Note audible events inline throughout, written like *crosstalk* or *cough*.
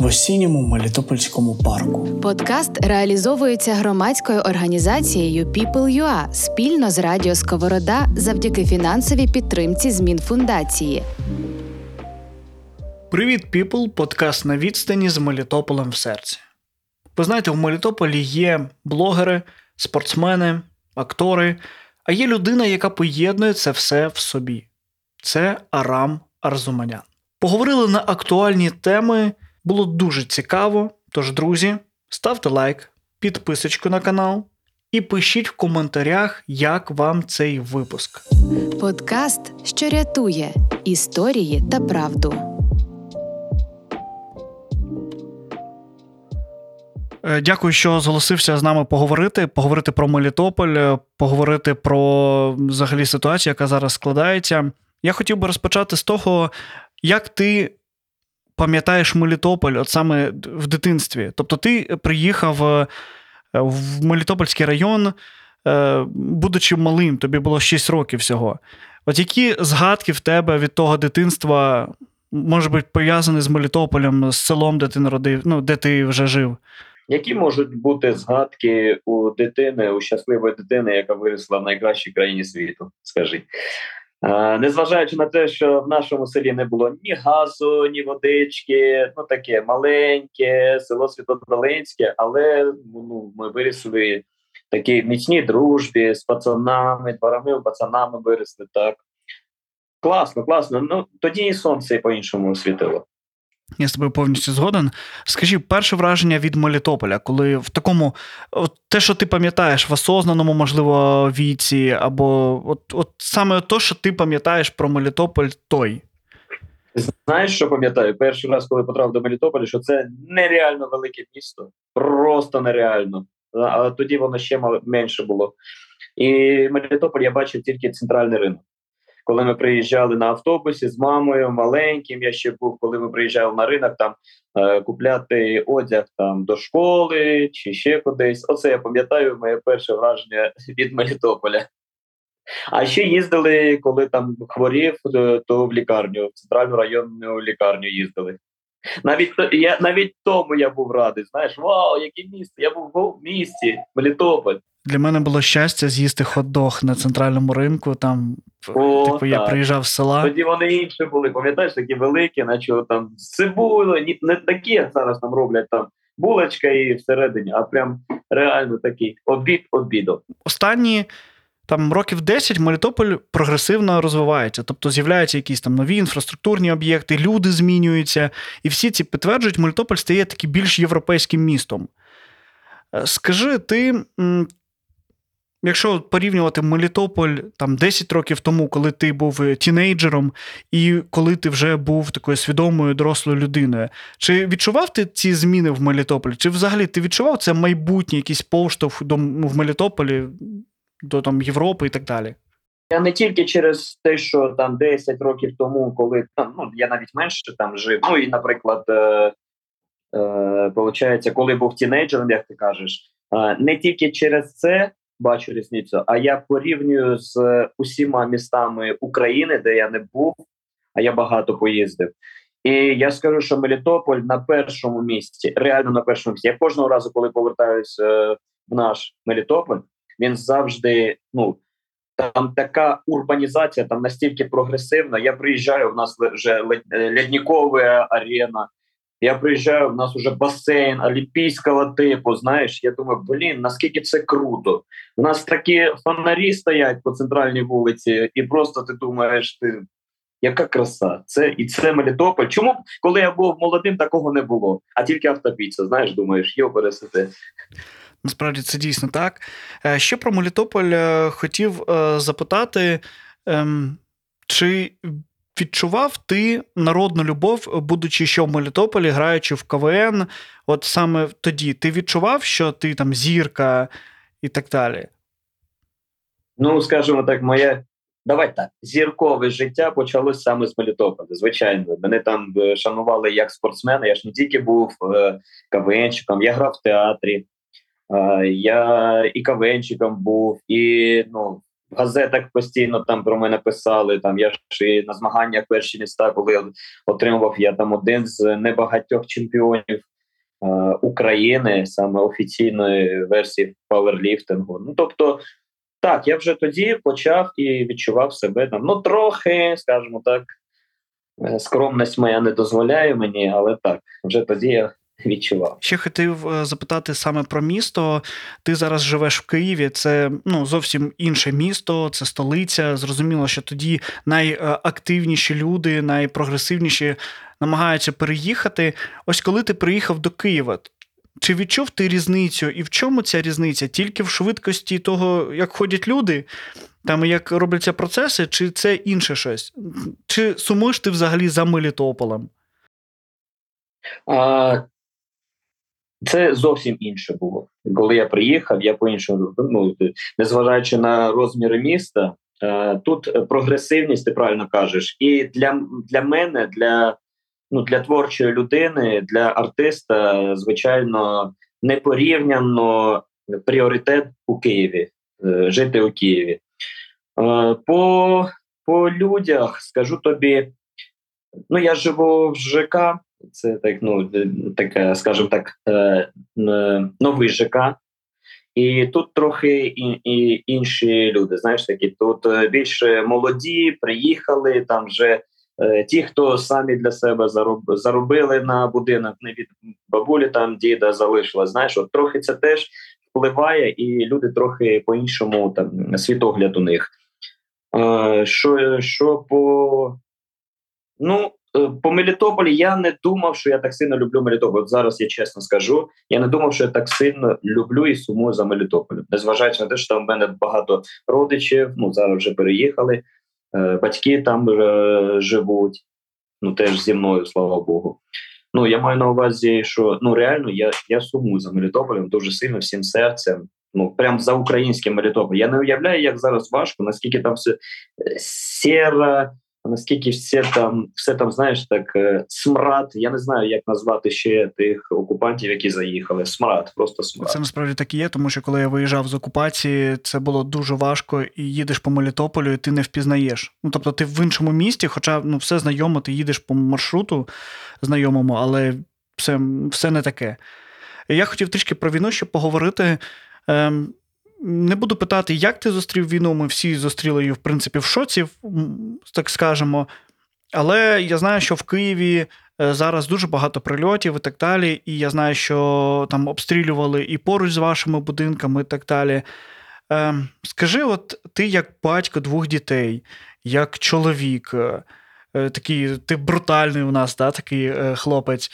в осінньому Мелітопольському парку. Подкаст реалізовується громадською організацією People.ua спільно з Радіо Сковорода завдяки фінансовій підтримці змін фундації. Привіт, піпл! Подкаст на відстані з Мелітополем в серці. Ви знаєте, в Мелітополі є блогери, спортсмени, актори, а є людина, яка поєднує це все в собі. Це Арам Арзуманян. Поговорили на актуальні теми. Було дуже цікаво. Тож, друзі, ставте лайк, підписочку на канал і пишіть в коментарях, як вам цей випуск. Подкаст, що рятує історії та правду. Е, дякую, що зголосився з нами поговорити. Поговорити про Мелітополь, е, поговорити про взагалі ситуацію, яка зараз складається. Я хотів би розпочати з того, як ти пам'ятаєш Мелітополь, от саме в дитинстві. Тобто, ти приїхав е, в Мелітопольський район, е, будучи малим, тобі було 6 років всього. От які згадки в тебе від того дитинства може бути пов'язані з Мелітополем, з селом, де ти народив, ну, де ти вже жив? Які можуть бути згадки у дитини, у щасливої дитини, яка виросла в найкращій країні світу? Скажи. Незважаючи на те, що в нашому селі не було ні газу, ні водички, ну таке маленьке, село Світодолинське, але ну, ми вирісли такі міцній дружбі з пацанами, дворами пацанами виросли так. Класно, класно. Ну тоді і сонце по-іншому світило. Я з тобою повністю згоден. Скажи, перше враження від Мелітополя, коли в такому, от те, що ти пам'ятаєш в осознаному, можливо, віці, або от от саме то, що ти пам'ятаєш про Мелітополь той. Знаєш, що пам'ятаю? Перший раз, коли потрапив до Мелітополя, що це нереально велике місто, просто нереально. Але тоді воно ще менше було. І Мелітополь я бачив тільки центральний ринок коли ми приїжджали на автобусі з мамою маленьким. Я ще був, коли ми приїжджали на ринок там е, купляти одяг там до школи чи ще кудись. Оце я пам'ятаю моє перше враження від Мелітополя. А ще їздили, коли там хворів, то в лікарню, в центральну районну лікарню їздили. Навіть я навіть тому я був радий. Знаєш, вау, яке місто! Я був в місті Мелітополь. Для мене було щастя з'їсти хот-дог на центральному ринку. Там О, типу, я приїжджав з села. Тоді вони інші були, пам'ятаєш, такі великі, наче там цибулю, не такі, як зараз там роблять там булочка і всередині, а прям реально такий обід обідом. Останні там років 10 Мелітополь прогресивно розвивається, тобто з'являються якісь там нові інфраструктурні об'єкти, люди змінюються, і всі ці підтверджують, Мелітополь стає таким більш європейським містом. Е, скажи, ти Якщо порівнювати Мелітополь там 10 років тому, коли ти був е, тінейджером, і коли ти вже був такою свідомою дорослою людиною, чи відчував ти ці зміни в Мелітополі? Чи взагалі ти відчував це майбутнє якийсь повштовх до ну, в Мелітополі до там Європи і так далі? Я не тільки через те, що там 10 років тому, коли там ну я навіть менше там жив. Ну і, наприклад, е, е, коли був тінейджером, як ти кажеш, е, не тільки через це бачу різницю. А я порівнюю з усіма містами України, де я не був, а я багато поїздив. І я скажу, що Мелітополь на першому місці, реально на першому місці. Я кожного разу, коли повертаюся е, в наш Мелітополь, він завжди ну. Там така урбанізація, там настільки прогресивна. Я приїжджаю, у нас вже ледникова арена, я приїжджаю, в нас уже басейн олімпійського типу. Знаєш, я думаю, блін, наскільки це круто. У нас такі фонарі стоять по центральній вулиці, і просто ти думаєш, ти яка краса? Це і це Мелітополь. Чому коли я був молодим, такого не було? А тільки автопіца, знаєш, думаєш, йо пересити. Насправді це дійсно так. Е, ще про Мелітополь е, хотів е, запитати, ем, чи відчував ти народну любов, будучи що в Мелітополі, граючи в КВН, от саме тоді ти відчував, що ти там зірка і так далі? Ну, скажімо так, моє давай так, зіркове життя почалось саме з Мелітополя. Звичайно, мене там е, шанували як спортсмена. Я ж не тільки був е, КВНчиком, я грав в театрі, е, я і КВНчиком був, і ну. В газетах постійно там про мене писали. Там я ж і на змаганнях перші міста, коли отримував я там один з небагатьох чемпіонів е, України, саме офіційної версії паверліфтингу. Ну тобто, так, я вже тоді почав і відчував себе там. Ну, трохи, скажімо так, е, скромність моя не дозволяє мені, але так, вже тоді я відчував. Ще хотів е, запитати саме про місто. Ти зараз живеш в Києві. Це ну зовсім інше місто, це столиця. Зрозуміло, що тоді найактивніші люди, найпрогресивніші намагаються переїхати. Ось коли ти приїхав до Києва. Чи відчув ти різницю? І в чому ця різниця? Тільки в швидкості того, як ходять люди, там як робляться процеси, чи це інше щось? Чи сумуєш ти взагалі за Мелітополем? А, Це зовсім інше було. Коли я приїхав, я по-іншому, ну, незважаючи на розміри міста, тут прогресивність, ти правильно кажеш, і для для мене, для ну, для творчої людини, для артиста, звичайно, непорівняно пріоритет у Києві, е, жити у Києві. Е, по по людях скажу тобі, ну я живу в ЖК, це так, ну таке, скажімо так, е, новий ЖК. І тут трохи і, і інші люди. Знаєш, такі тут більше молоді, приїхали там вже Е, ті, хто самі для себе заробили на будинок, не від бабулі там діда залишила. Знаєш, от трохи це теж впливає, і люди трохи по іншому там світогляд у них. Що що по ну е, по Мелітополі я не думав, що я так сильно люблю Мелітополь. От Зараз я чесно скажу. Я не думав, що я так сильно люблю і сумую за Мелітополем. Незважаючи на те, що там в мене багато родичів, ну зараз вже переїхали. Е, батьки там е, живуть, ну теж зі мною, слава Богу. Ну я маю на увазі, що ну реально я я сумую за Мелітополем дуже сильно всім серцем. Ну прям за українським Мелітополем. Я не уявляю, як зараз важко, наскільки там все е, сіра, наскільки все там, все там, знаєш, так е, смрад. Я не знаю, як назвати ще тих окупантів, які заїхали. Смрад, просто смрад. Це насправді так і є, тому що коли я виїжджав з окупації, це було дуже важко, і їдеш по Мелітополю, і ти не впізнаєш. Ну тобто, ти в іншому місті, хоча ну все знайомо, ти їдеш по маршруту знайомому, але все, все не таке. Я хотів трішки про війну ще поговорити. Ем, не буду питати, як ти зустрів війну. Ми всі зустріли її, в принципі, в шоці, так скажемо. Але я знаю, що в Києві е, зараз дуже багато прильотів і так далі. І я знаю, що там обстрілювали і поруч з вашими будинками, і так далі. Ем, скажи, от ти як батько двох дітей, як чоловік, е, е, такий ти брутальний у нас, да, такий хлопець.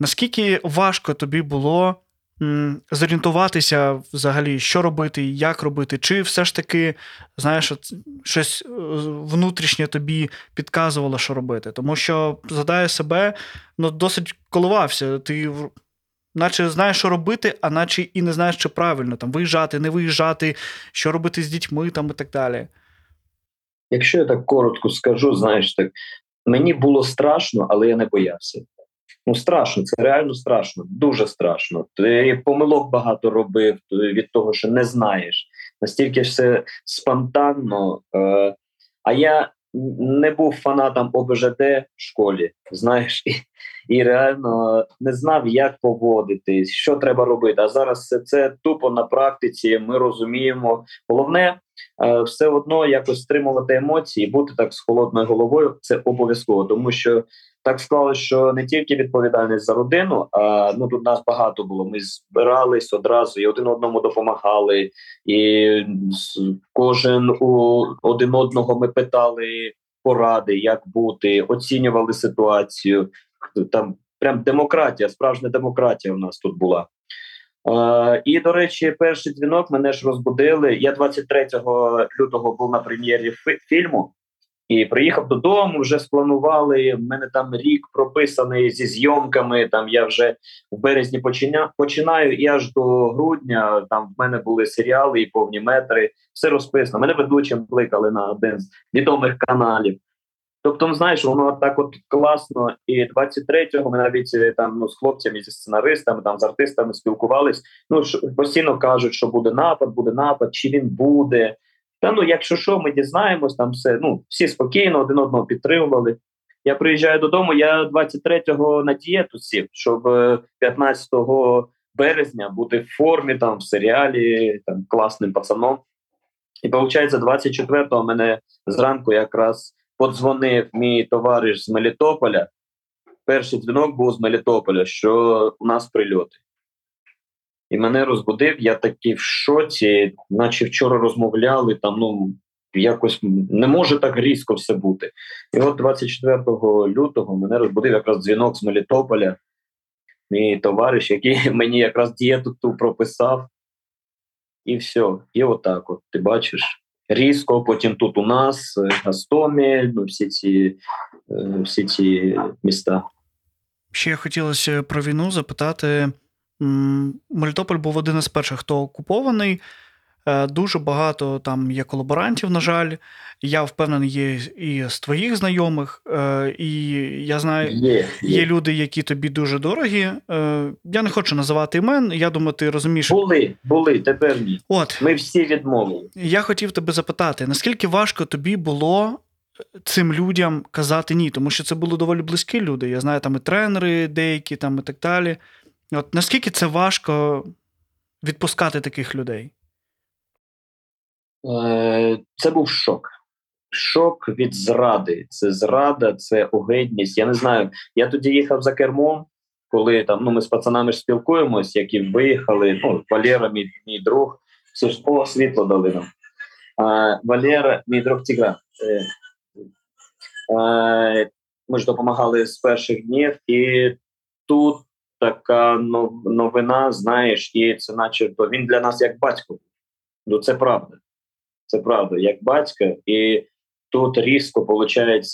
Наскільки важко тобі було зорієнтуватися взагалі, що робити, як робити, чи все ж таки, знаєш, щось е, внутрішнє тобі підказувало, що робити. Тому що згадаю себе, ну, досить коливався. Ти наче знаєш, що робити, а наче і не знаєш, чи правильно там виїжджати, не виїжджати, що робити з дітьми там і так далі. Якщо я так коротко скажу, знаєш, так мені було страшно, але я не боявся. Ну страшно, це реально страшно, дуже страшно. Ти помилок багато робив від того, що не знаєш. Настільки все спонтанно. Е, А я не був фанатом ОБЖД в школі, знаєш, і, і реально не знав, як поводитись, що треба робити. А зараз це, це тупо на практиці. Ми розуміємо. Головне е, все одно якось стримувати емоції, бути так з холодною головою. Це обов'язково, тому що так склалося, що не тільки відповідальність за родину, а ну тут нас багато було. Ми збирались одразу і один одному допомагали, і кожен у один одного ми питали поради, як бути, оцінювали ситуацію. Там прям демократія, справжня демократія в нас тут була. Uh, і до речі, перший дзвінок мене ж розбудили. Я 23 лютого був на прем'єрі фільму І приїхав додому, вже спланували. У мене там рік прописаний зі зйомками. Там я вже в березні починя, починаю, і аж до грудня там в мене були серіали і повні метри. Все розписано. Мене ведучим кликали на один з відомих каналів. Тобто, ну, знаєш, воно так от класно. І 23-го ми навіть е, там ну з хлопцями, зі сценаристами, там з артистами спілкувались. Ну постійно кажуть, що буде напад, буде напад, чи він буде. Та ну, якщо що, ми дізнаємось, там все ну всі спокійно, один одного підтримували. Я приїжджаю додому. Я 23-го на дієту сів, щоб 15 е, березня бути в формі там в серіалі, там класним пацаном. І виходить, 24-го мене зранку якраз подзвонив мій товариш з Мелітополя. Перший дзвінок був з Мелітополя, що у нас прильоти. І мене розбудив. Я такий в шоці, наче вчора розмовляли там. Ну якось не може так різко все бути. І от 24 лютого мене розбудив якраз дзвінок з Мелітополя. Мій товариш, який *laughs* мені якраз дієту ту прописав, і все. І отак. От ти бачиш різко. Потім тут у нас Гастомі, ну всі ці, е, всі ці міста. Ще хотілося про війну запитати. Мелітополь був один із перших, хто окупований. Е, дуже багато там є колаборантів, на жаль. Я впевнений, є і з твоїх знайомих, е, і я знаю, є, є. є люди, які тобі дуже дорогі. Е, я не хочу називати імен. Я думаю, ти розумієш. Були, були, тепер ні. От ми всі відмовили. Я хотів тебе запитати, наскільки важко тобі було цим людям казати ні, тому що це були доволі близькі люди. Я знаю, там і тренери деякі, там і так далі. От наскільки це важко відпускати таких людей? Е, це був шок. Шок від зради. Це зрада, це огидність. Я не знаю. Я тоді їхав за кермом, коли там ну ми з пацанами спілкуємось, які виїхали. Ну, Валера, мій, мій друг, все ж о, світло дали нам. А, Валера, мій друг Тігра. Е, е, ми ж допомагали з перших днів, і тут така новина, знаєш, і це начебто він для нас як батько. Ну це правда. Це правда, як батько. І тут різко виходить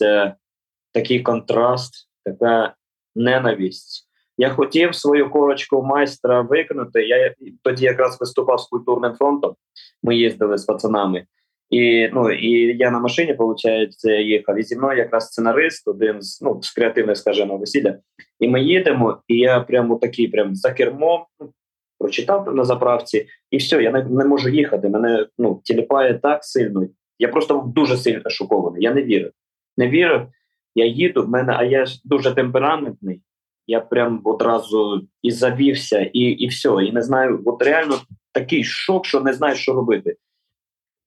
такий контраст, така ненависть. Я хотів свою корочку майстра виконати. Я тоді якраз виступав з культурним фронтом. Ми їздили з пацанами. І ну і я на машині, виходить, їхав. І зі мною якраз сценарист, один з ну з креативних, скажімо, весілля. І ми їдемо, і я прямо такий, прям за кермом ну, прочитав на заправці, і все, я не, не можу їхати. Мене ну тіліпає так сильно. Я просто дуже сильно шокований. Я не вірю. Не вірю. Я їду, в мене, а я ж дуже темпераментний. Я прям одразу і завівся, і і все. І не знаю, от реально такий шок, що не знаю, що робити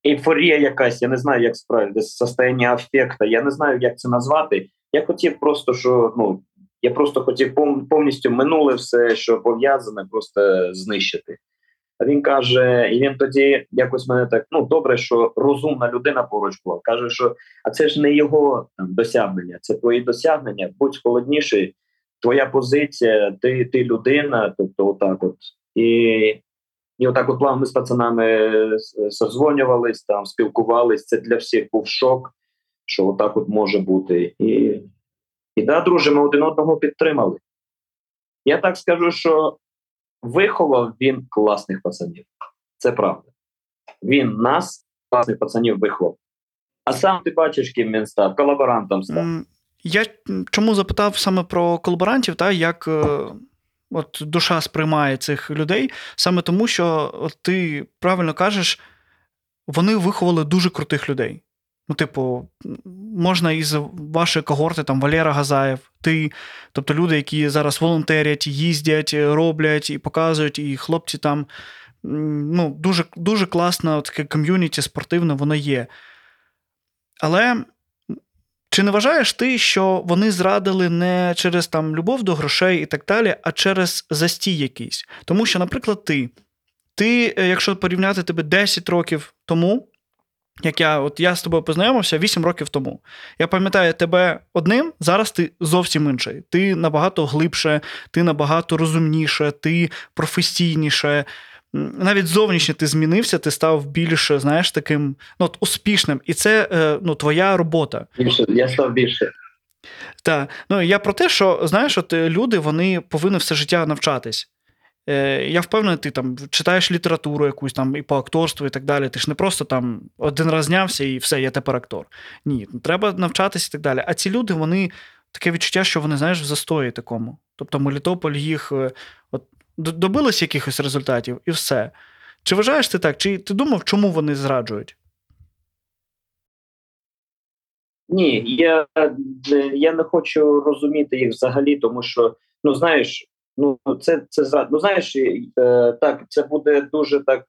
ейфорія якась, я не знаю, як справді состояння афекта, я не знаю, як це назвати. Я хотів просто, що ну я просто хотів повністю минуле все, що пов'язане, просто знищити. А він каже, і він тоді якось мене так ну добре, що розумна людина поруч була. Каже, що а це ж не його там досягнення, це твої досягнення. Будь холодніший, твоя позиція, ти ти людина, тобто, отак, от і і отак, от ми з пацанами созвонювались, там спілкувались. Це для всіх був шок, що отак от може бути. І і да, друже, ми один одного підтримали. Я так скажу, що виховав він класних пацанів. Це правда. Він нас, класних пацанів, виховав. А сам ти бачиш, ким він став, колаборантом став. Я чому запитав саме про колаборантів, та як е, от душа сприймає цих людей, саме тому, що от ти правильно кажеш, вони виховали дуже крутих людей. Ну, типу, можна із вашої когорти, там Валера Газаєв, ти, тобто люди, які зараз волонтерять, їздять, роблять і показують, і хлопці там ну, дуже дуже класно, таке ком'юніті спортивне, воно є. Але чи не вважаєш ти, що вони зрадили не через там любов до грошей і так далі, а через застій якийсь? Тому що, наприклад, ти, ти, е, якщо порівняти тебе 10 років тому, як я от я з тобою познайомився 8 років тому. Я пам'ятаю тебе одним, зараз ти зовсім інший. Ти набагато глибше, ти набагато розумніше, ти професійніше. Навіть зовнішньо ти змінився, ти став більш, знаєш, таким ну, от, успішним. І це е, ну, твоя робота. Більше, я став більше. Так. Ну, я про те, що знаєш, от люди вони повинні все життя навчатись. Е, Я впевнений, ти там читаєш літературу якусь там і по акторству, і так далі. Ти ж не просто там один раз знявся і все, я тепер актор. Ні, треба навчатися і так далі. А ці люди, вони таке відчуття, що вони, знаєш, в застої такому. Тобто Мелітополь їх е, добились якихось результатів і все. Чи вважаєш ти так? Чи ти думав, чому вони зраджують? Ні, я я не хочу розуміти їх взагалі, тому що, ну знаєш, ну це це зрад. Ну знаєш, е, так, це буде дуже так, е,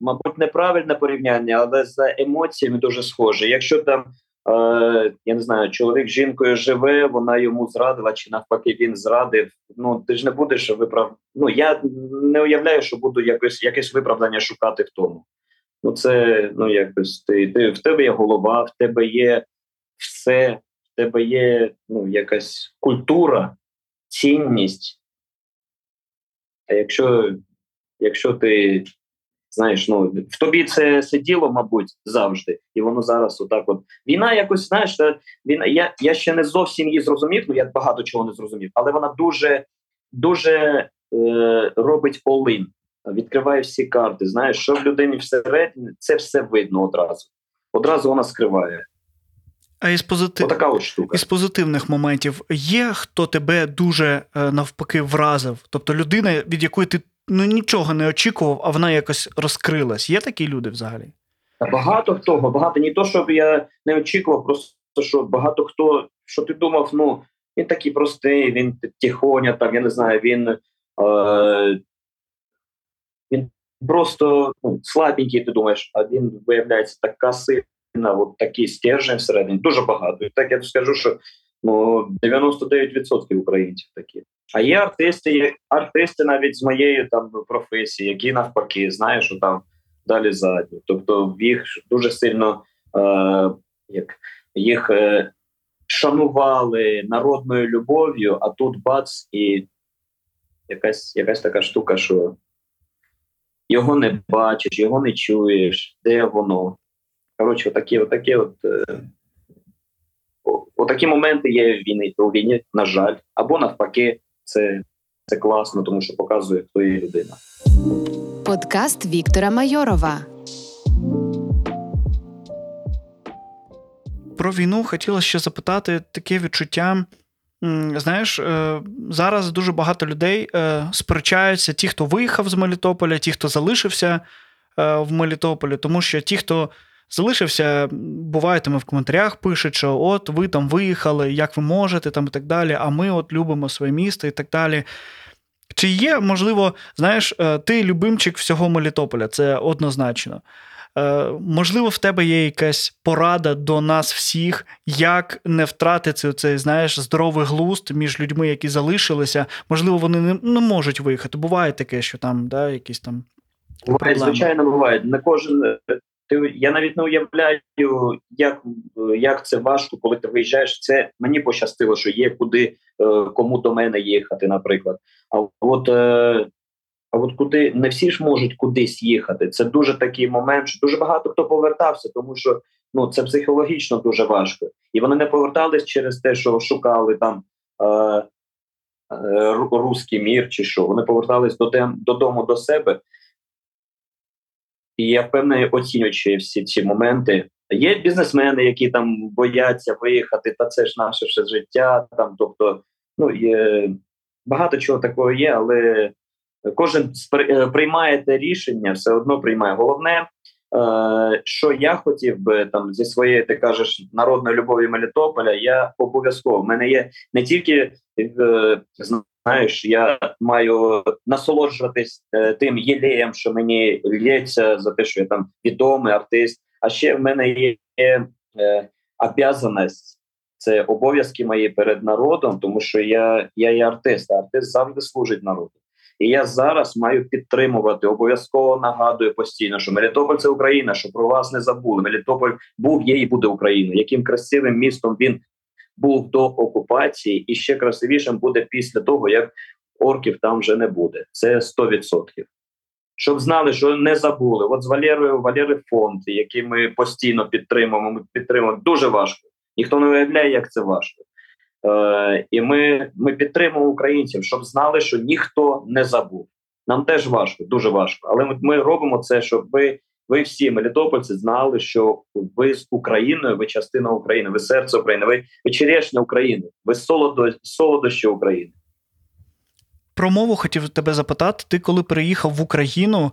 мабуть, неправильне порівняння, але за емоціями дуже схоже. Якщо там е, я не знаю, чоловік з жінкою живе, вона йому зрадила, чи навпаки він зрадив. Ну ти ж не будеш виправ... Ну я не уявляю, що буду якось якесь виправдання шукати в тому. Ну, це ну якось ти, ти в тебе є голова, в тебе є все, в тебе є ну, якась культура, цінність. А якщо якщо ти знаєш, ну в тобі це сиділо, мабуть, завжди, і воно зараз отак. От війна, якось знаєш, війна. Я я ще не зовсім її зрозумів. Ну я багато чого не зрозумів, але вона дуже дуже е, робить all-in відкриває всі карти. Знаєш, що в людині всередині, це все видно одразу. Одразу вона скриває. А із позитив... Отака от штука. із позитивних моментів є хто тебе дуже е, навпаки вразив? Тобто людина, від якої ти ну, нічого не очікував, а вона якось розкрилась. Є такі люди взагалі? Багато хто, багато не то, щоб я не очікував, просто що багато хто, що ти думав, ну він такий простий, він тихоня, там я не знаю, він е, він просто ну, слабенький, ти думаєш, а він виявляється така сильна, от такий стержень всередині, дуже багато. І так я скажу, що ну, 99% українців такі. А є артисти, є артисти навіть з моєї там професії, які навпаки, знаєш, що там далі задні. Тобто їх дуже сильно е, як, їх е, шанували народною любов'ю, а тут бац, і якась якась така штука, що його не бачиш, його не чуєш, де воно. Коротше, отакі, отакі от. Е, Отакі моменти є в війні, у війні, на жаль, або навпаки, це це класно, тому що показує, хто є людина. Подкаст Віктора Майорова. Про війну хотілося ще запитати таке відчуття. Знаєш, е, зараз дуже багато людей е, сперечаються, ті, хто виїхав з Мелітополя, ті, хто залишився е, в Мелітополі, тому що ті, хто залишився, буває, там в коментарях пишуть, що от ви там виїхали, як ви можете, там і так далі, а ми от любимо своє місто і так далі. Чи є, можливо, знаєш, ти любимчик всього Мелітополя, це однозначно. Е, можливо, в тебе є якась порада до нас всіх, як не втратити цей, знаєш, здоровий глузд між людьми, які залишилися. Можливо, вони не, не можуть виїхати. Буває таке, що там да, якісь там. Буває, звичайно, буває. Не кожен. Я навіть не уявляю, як як це важко, коли ти виїжджаєш. Це мені пощастило, що є куди е, кому до мене їхати, наприклад. А от е, а от куди не всі ж можуть кудись їхати. Це дуже такий момент. що Дуже багато хто повертався, тому що ну це психологічно дуже важко, і вони не повертались через те, що шукали там е, е, руський мір чи що. Вони повертались додому до себе. І я впевнений, оцінюючи всі ці моменти. Є бізнесмени, які там бояться виїхати, та це ж наше все життя. Там, тобто, ну є багато чого такого є, але Кожен спри, приймає те рішення, все одно приймає. Головне, е, що я хотів би там зі своєї, ти кажеш, народної любові Мелітополя, я обов'язково в мене є не тільки е, знаєш, я маю насолоджуватись тим єлеєм, що мені лється за те, що я там відомий артист. А ще в мене є обязаність, це обов'язки мої перед народом, тому що я я є артист, а артист завжди служить народу. І я зараз маю підтримувати. Обов'язково нагадую постійно, що Мелітополь це Україна, що про вас не забули. Мелітополь був, є і буде Україною. Яким красивим містом він був до окупації, і ще красивішим буде після того, як орків там вже не буде. Це 100%. щоб знали, що не забули. От з Валерою Валери фонд, який ми постійно підтримуємо. Ми підтримуємо дуже важко. Ніхто не уявляє, як це важко. Е, І ми ми підтримуємо українців, щоб знали, що ніхто не забув. Нам теж важко, дуже важко. Але ми, ми робимо це, щоб ви ви всі мелітопольці знали, що ви з Україною, ви частина України, ви серце України, ви, ви черешня України, ви солодо, солодощі України. Про мову хотів тебе запитати. Ти коли переїхав в Україну,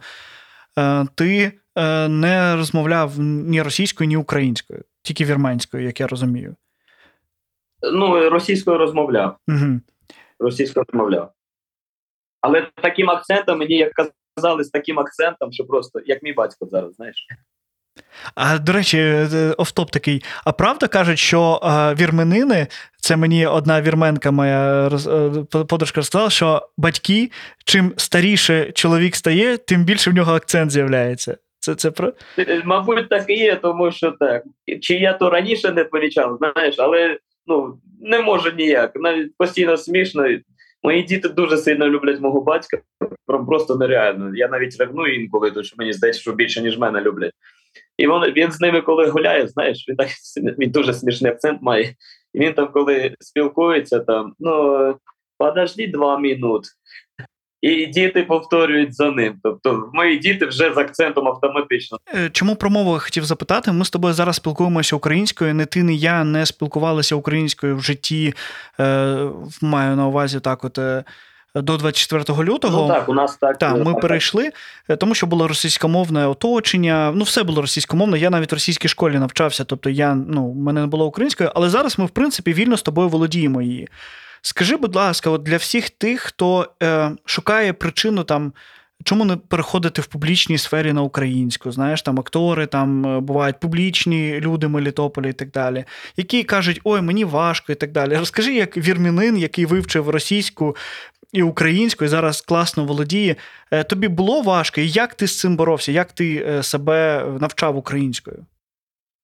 е, ти е, не розмовляв ні російською, ні українською, тільки вірменською, як я розумію. Ну, російською розмовляв. Угу. Російською розмовляв. Але таким акцентом мені як казали з таким акцентом, що просто як мій батько зараз, знаєш. А до речі, е, офтоп такий. А правда кажуть, що а, вірменини, це мені одна вірменка, моя роз, е, подружка розказала, що батьки, чим старіше чоловік стає, тим більше в нього акцент з'являється. Це це про е, мабуть, так і є, тому що так. Чи я то раніше не помічав, знаєш, але ну не можу ніяк. Навіть постійно смішно. Мої діти дуже сильно люблять мого батька. Просто нереально. Я навіть ревну інколи, тому що мені здається, що більше ніж мене люблять. І він, він з ними, коли гуляє, знаєш, він так *laughs* він дуже смішний акцент має. І він там, коли спілкується, там ну подожди два минут. І діти повторюють за ним. Тобто, мої діти вже з акцентом автоматично. Е, чому про мову хотів запитати? Ми з тобою зараз спілкуємося українською. Не ти, не я не спілкувалися українською в житті. Е, маю на увазі так, от. Е, до 24 лютого. Ну так, у нас так. Так, ми так. перейшли, тому що було російськомовне оточення. Ну, все було російськомовне. Я навіть в російській школі навчався, тобто я ну, мене не було українською, але зараз ми, в принципі, вільно з тобою володіємо її. Скажи, будь ласка, от для всіх тих, хто е, шукає причину там. Чому не переходити в публічній сфері на українську? Знаєш, там актори, там е, бувають публічні люди Мелітополя і так далі, які кажуть, ой, мені важко і так далі. Розкажи, як вірмінин, який вивчив російську і українську, і зараз класно володіє. Е, тобі було важко, і як ти з цим боровся? Як ти е, себе навчав українською?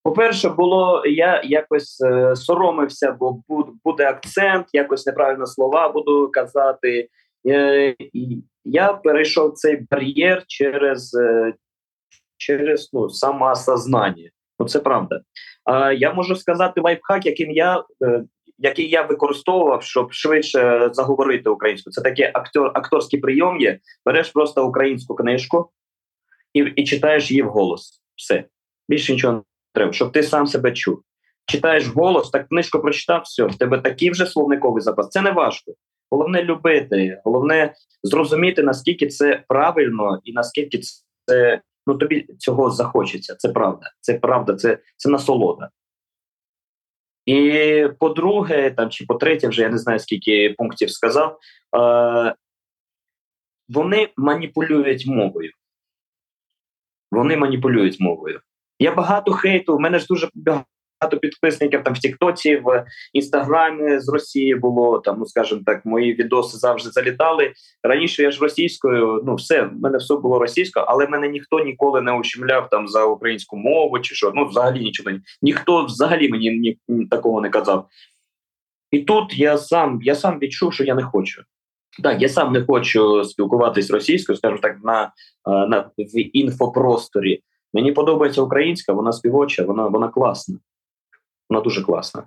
По-перше, було я якось е, соромився, бо буде акцент, якось неправильно слова буду казати. Е, я перейшов цей бар'єр через е, через ну, самосознання. Ну, це правда. Я можу сказати лайфхак, яким я е, який я використовував, щоб швидше заговорити українську. Це такий актор, акторський прийом є. Береш просто українську книжку і і читаєш її вголос. Все більше нічого треба, щоб ти сам себе чув. Читаєш голос, так книжку прочитав, все, в тебе такий вже словниковий запас. Це не важко. Головне любити, головне зрозуміти, наскільки це правильно і наскільки це ну тобі цього захочеться. Це правда. Це правда, це це насолода. І по-друге, там чи по-третє, вже я не знаю, скільки пунктів сказав. Е, Вони маніпулюють мовою. Вони маніпулюють мовою. Я багато хейту. У мене ж дуже багато підписників там в Тіктоці, в інстаграмі з Росії було там, ну скажімо так, мої відоси завжди залітали. Раніше я ж російською, ну все, в мене все було російською, але мене ніхто ніколи не ущемляв там за українську мову чи що. Ну, взагалі нічого ніхто взагалі мені ні, такого не казав. І тут я сам я сам відчув, що я не хочу. Так, я сам не хочу спілкуватись російською, скажімо так, на, на в інфопросторі. Мені подобається українська, вона співоча, вона вона класна. Вона дуже класна.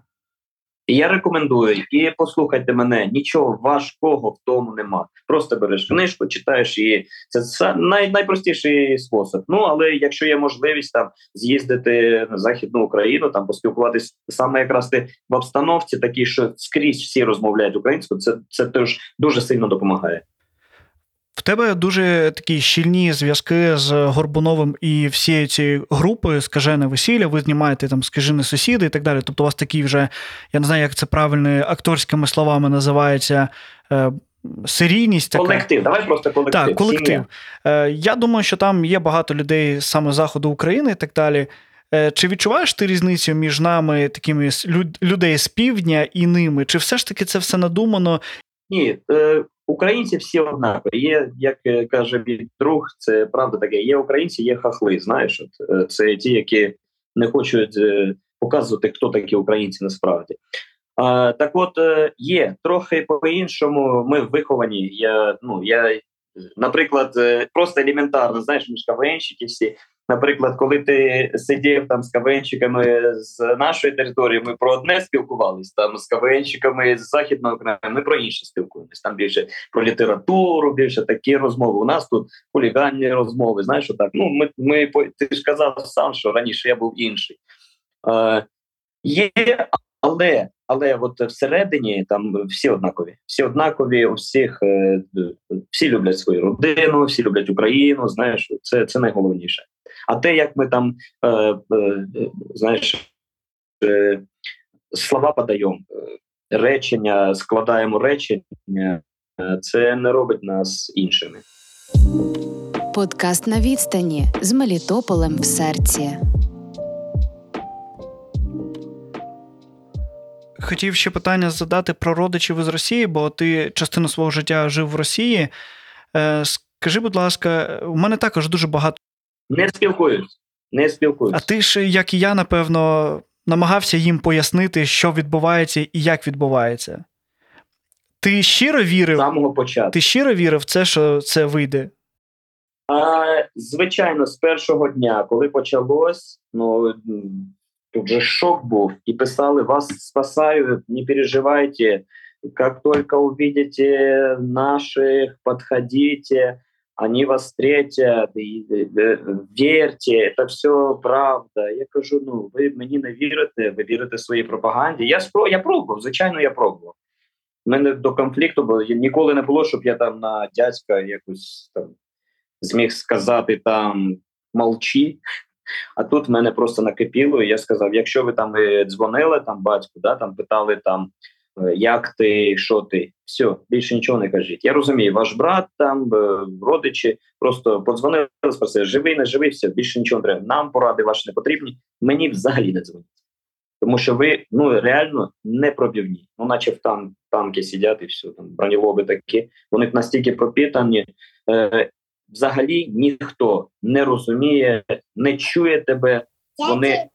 І я рекомендую, і послухайте мене, нічого важкого в тому нема. Просто береш книжку, читаєш її. Це най, найпростіший спосіб. Ну але якщо є можливість там з'їздити на західну Україну, там поспілкуватися саме якраз ти в обстановці, такі що скрізь всі розмовляють українською, це це теж дуже сильно допомагає. В тебе дуже такі щільні зв'язки з Горбуновим і всією цією групою скажене весілля. Ви знімаєте там скажені сусіди і так далі. Тобто, у вас такі вже, я не знаю, як це правильно акторськими словами називається. Е, серійність така. колектив, давай просто колектив. Так, колектив. Е, я думаю, що там є багато людей саме заходу України і так далі. Е, чи відчуваєш ти різницю між нами, такими людей з півдня і ними? Чи все ж таки це все надумано? Ні, Українці всі однакові. Є, як е, каже мій друг, це правда таке. Є українці, є хахли. Знаєш, от е, це ті, які не хочуть е, показувати, хто такі українці насправді. А, Так, от є трохи по іншому. Ми виховані. Я ну я наприклад, просто елементарно, знаєш, ми ж всі. Наприклад, коли ти сидів там з кавенщиками з нашої території, ми про одне спілкувалися, там з кавенщиками з західного краю, ми про інше спілкуємося. Там більше про літературу, більше такі розмови. У нас тут хуліганні розмови. Знаєш, так. Ну, ми, ми ти ж казав сам, що раніше я був інший. Е, Є, але але от всередині там всі однакові. Всі однакові, у всіх е, всі люблять свою родину, всі люблять Україну. Знаєш, це це найголовніше. А те, як ми там е, е, знаєш, е, слова подаємо, е, речення, складаємо речення, е, це не робить нас іншими. Подкаст на відстані з Мелітополем в серці. Хотів ще питання задати про родичів із Росії, бо ти частину свого життя жив в Росії. Е, скажи, будь ласка, у мене також дуже багато. Не спілкуюсь. Не спілкуюсь. А ти ж, як і я, напевно, намагався їм пояснити, що відбувається і як відбувається. Ти щиро вірив самого початку. Ти щиро вірив в це, що це вийде? А, Звичайно, з першого дня, коли почалось, ну тут же шок був, і писали: вас спасають, не переживайте. Как только увидите наших, подходите, они вас встретят, и, верьте, це все правда. Я кажу: ну ви мені не вірите, ви вірите своїй пропаганді. Я спро, я пробував, звичайно, я пробував. У мене до конфлікту було ніколи не було, щоб я там на дядька якось там зміг сказати там молчи. А тут мене просто накипіло, і я сказав: якщо ви там дзвонили там батьку, да, там питали там, е, як ти, що ти, все, більше нічого не кажіть. Я розумію, ваш брат там, е, родичі, просто подзвонили, спросили, живий, не живий, все, більше нічого не треба. Нам поради ваші не потрібні. Мені взагалі не дзвонять. Тому що ви ну реально не пробівні. Ну, наче в тан танки сидять і все, там бронілоби такі. Вони настільки пропітані. Е, Взагалі ніхто не розуміє, не чує тебе. Вони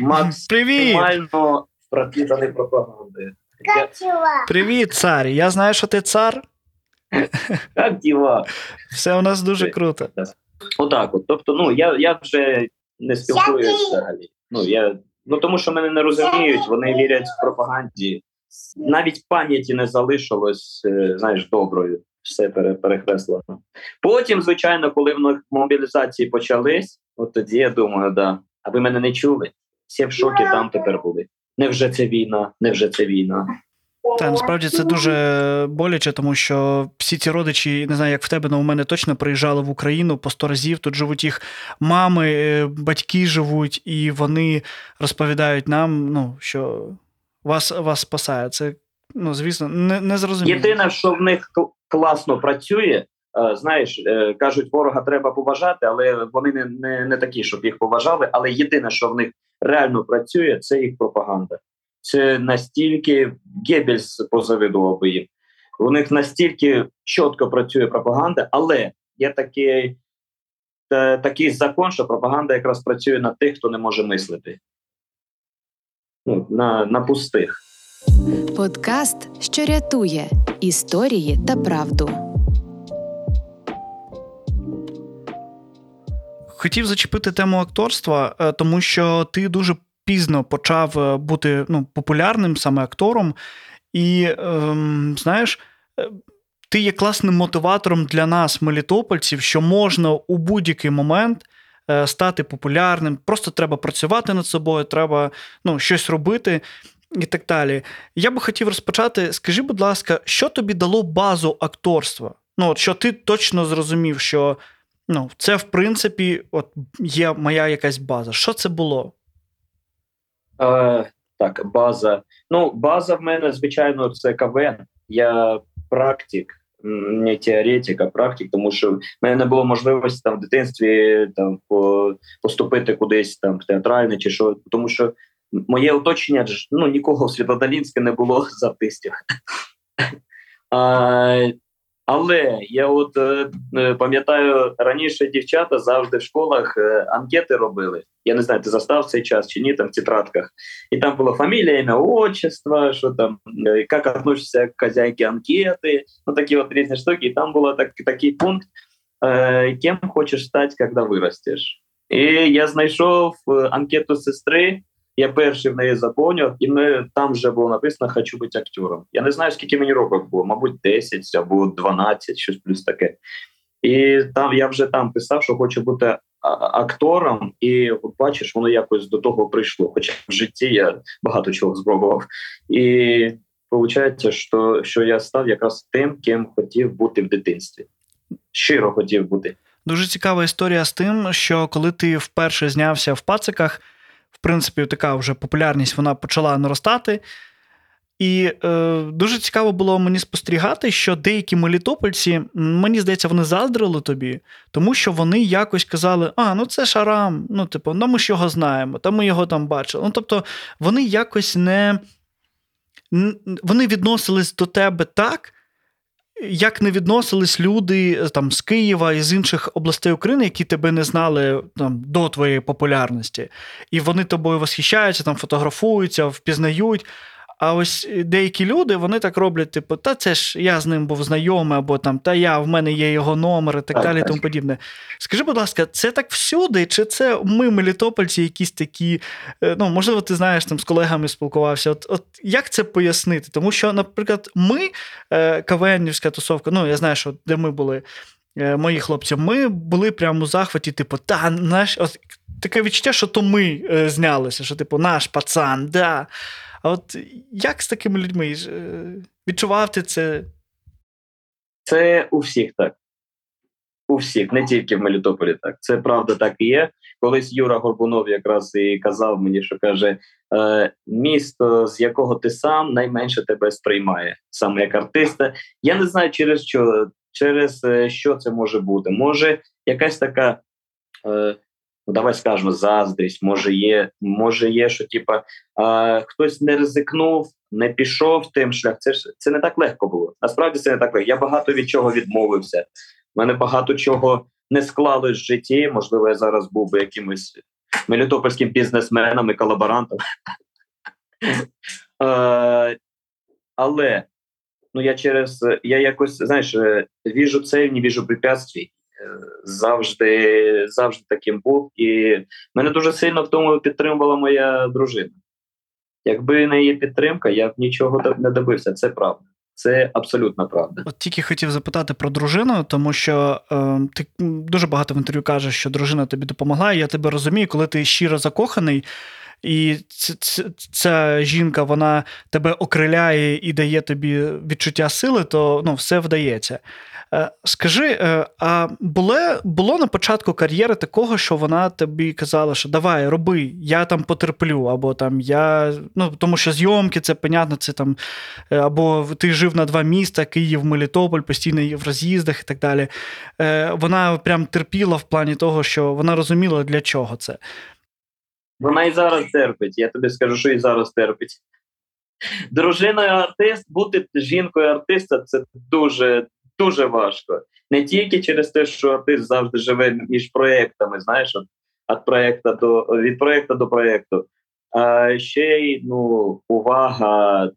максимально пропітані пропагандою. Привіт, цар! Я знаю, що ти цар. Як діла? Все у нас дуже круто. Отак, от. Тобто, ну я я вже не спілкуюся взагалі. Ну я ну тому, що мене не розуміють, вони вірять в пропаганді. Навіть пам'яті не залишилось, е, знаєш, доброю. Все перекреслено. Потім, звичайно, коли в них мобілізації почались, от тоді я думаю, да. А ви мене не чули? Всі в шокі там тепер були. Невже це війна? Невже це війна? Та насправді це дуже боляче, тому що всі ці родичі, не знаю, як в тебе, але у мене точно приїжджали в Україну по сто разів. Тут живуть їх мами, е, батьки живуть, і вони розповідають нам, ну, що вас вас спасає. Це, ну, звісно, не, не зрозуміло. Єдине, що в них класно працює. Е, знаєш, е, кажуть, ворога треба поважати, але вони не, не, не такі, щоб їх поважали. Але єдине, що в них реально працює, це їх пропаганда. Це настільки Геббельс позавидував би їм. У них настільки чітко працює пропаганда, але є такий та, такий закон, що пропаганда якраз працює на тих, хто не може мислити. Ну, На, на пустих. Подкаст, що рятує історії та правду. Хотів зачепити тему акторства, е, тому що ти дуже пізно почав е, бути ну, популярним саме актором, і ем, знаєш. Е, ти є класним мотиватором для нас, мелітопольців, що можна у будь-який момент стати популярним. Просто треба працювати над собою, треба ну, щось робити і так далі. Я би хотів розпочати. Скажи, будь ласка, що тобі дало базу акторства? Ну, от що ти точно зрозумів, що ну, це, в принципі, от є моя якась база. Що це було? Е, Так, база. Ну, база в мене, звичайно, це КВН. Я практик, не теоретик, а практик, тому що в мене не було можливості там в дитинстві там поступити кудись там в театральне чи що, тому що моє оточення ну, нікого в Світлодолінське не було з артистів. *laughs* Але я от е, е, пам'ятаю, раніше дівчата завжди в школах е, анкети робили. Я не знаю, ти застав цей час чи ні, там в тетрадках. І там була фамілія, ім'я, отчество, що там, е, як относишся к хазяйки анкети, ну такі от різні штуки. І там був так, такий пункт, е, ким хочеш стати, коли виростеш. І я знайшов е, анкету сестри. Я перший в неї заповнив, і ми, там вже було написано Хочу бути актером. Я не знаю, скільки мені років було, мабуть, 10 або 12, щось плюс таке. І там я вже там писав, що хочу бути актором, і бачиш, воно якось до того прийшло. Хоча в житті я багато чого спробував. І виходить, що, що я став якраз тим, ким хотів бути в дитинстві. Щиро хотів бути. Дуже цікава історія з тим, що коли ти вперше знявся в пациках в принципі, така вже популярність вона почала наростати. І е, дуже цікаво було мені спостерігати, що деякі мелітопольці, мені здається, вони заздрили тобі, тому що вони якось казали: а, ну це шарам, ну, типу, ну ми ж його знаємо, та ми його там бачили. Ну, тобто, вони якось не. Вони відносились до тебе так, як не відносились люди е, там з Києва і з інших областей України, які тебе не знали там до твоєї популярності, і вони тобою восхищаються, там фотографуються, впізнають. А ось деякі люди вони так роблять, типу, та це ж я з ним був знайомий, або там та я в мене є його номер і так, так далі. тому подібне. Скажи, будь ласка, це так всюди? Чи це ми, мелітопольці, якісь такі? Е, ну, можливо, ти знаєш там з колегами спілкувався? От от як це пояснити? Тому що, наприклад, ми, е, КВНівська тусовка, ну я знаю, що де ми були. Е, мої хлопці, ми були прямо у захваті, типу, та наш от таке відчуття, що то ми е, знялися, що, типу, наш пацан, да. А от як з такими людьми е, відчував ти це? Це у всіх так. У всіх, не тільки в Мелітополі, так. Це правда так і є. Колись Юра Горбунов якраз і казав мені, що каже: е, місто, з якого ти сам найменше тебе сприймає, саме як артиста. Я не знаю, через що через е, що це може бути. Може, якась така ну давай скажемо, заздрість, може є, може є, що типа а, хтось не ризикнув, не пішов тим шлях. Це ж це не так легко було. Насправді це не так легко. Я багато від чого відмовився. У мене багато чого не склалось в житті. Можливо, я зараз був би якимось мелітопольським бізнесменом і колаборантом. Але ну я через я якось знаєш, е, віжу це, не віжу препятствий завжди завжди таким був. І мене дуже сильно в тому підтримувала моя дружина. Якби не її підтримка, я б нічого не добився. Це правда. Це абсолютно правда. От тільки хотів запитати про дружину, тому що е, ти дуже багато в інтерв'ю кажеш, що дружина тобі допомогла. Я тебе розумію, коли ти щиро закоханий, і ця жінка вона тебе окриляє і дає тобі відчуття сили, то ну, все вдається. Е, скажи, е, а було було на початку кар'єри такого, що вона тобі казала, що давай, роби, я там потерплю, або там я. Ну, тому що зйомки, це понятно, це там, е, або ти жив на два міста, Київ, Мелітополь, постійно в роз'їздах і так далі. Вона прям терпіла в плані того, що вона розуміла, для чого це. Вона і зараз терпить. Я тобі скажу, що і зараз терпить. Дружиною артист, бути жінкою артиста це дуже дуже важко. Не тільки через те, що артист завжди живе між проєктами, знаєш, від проєкту до від проєкту до проєкту. А ще й ну, увага,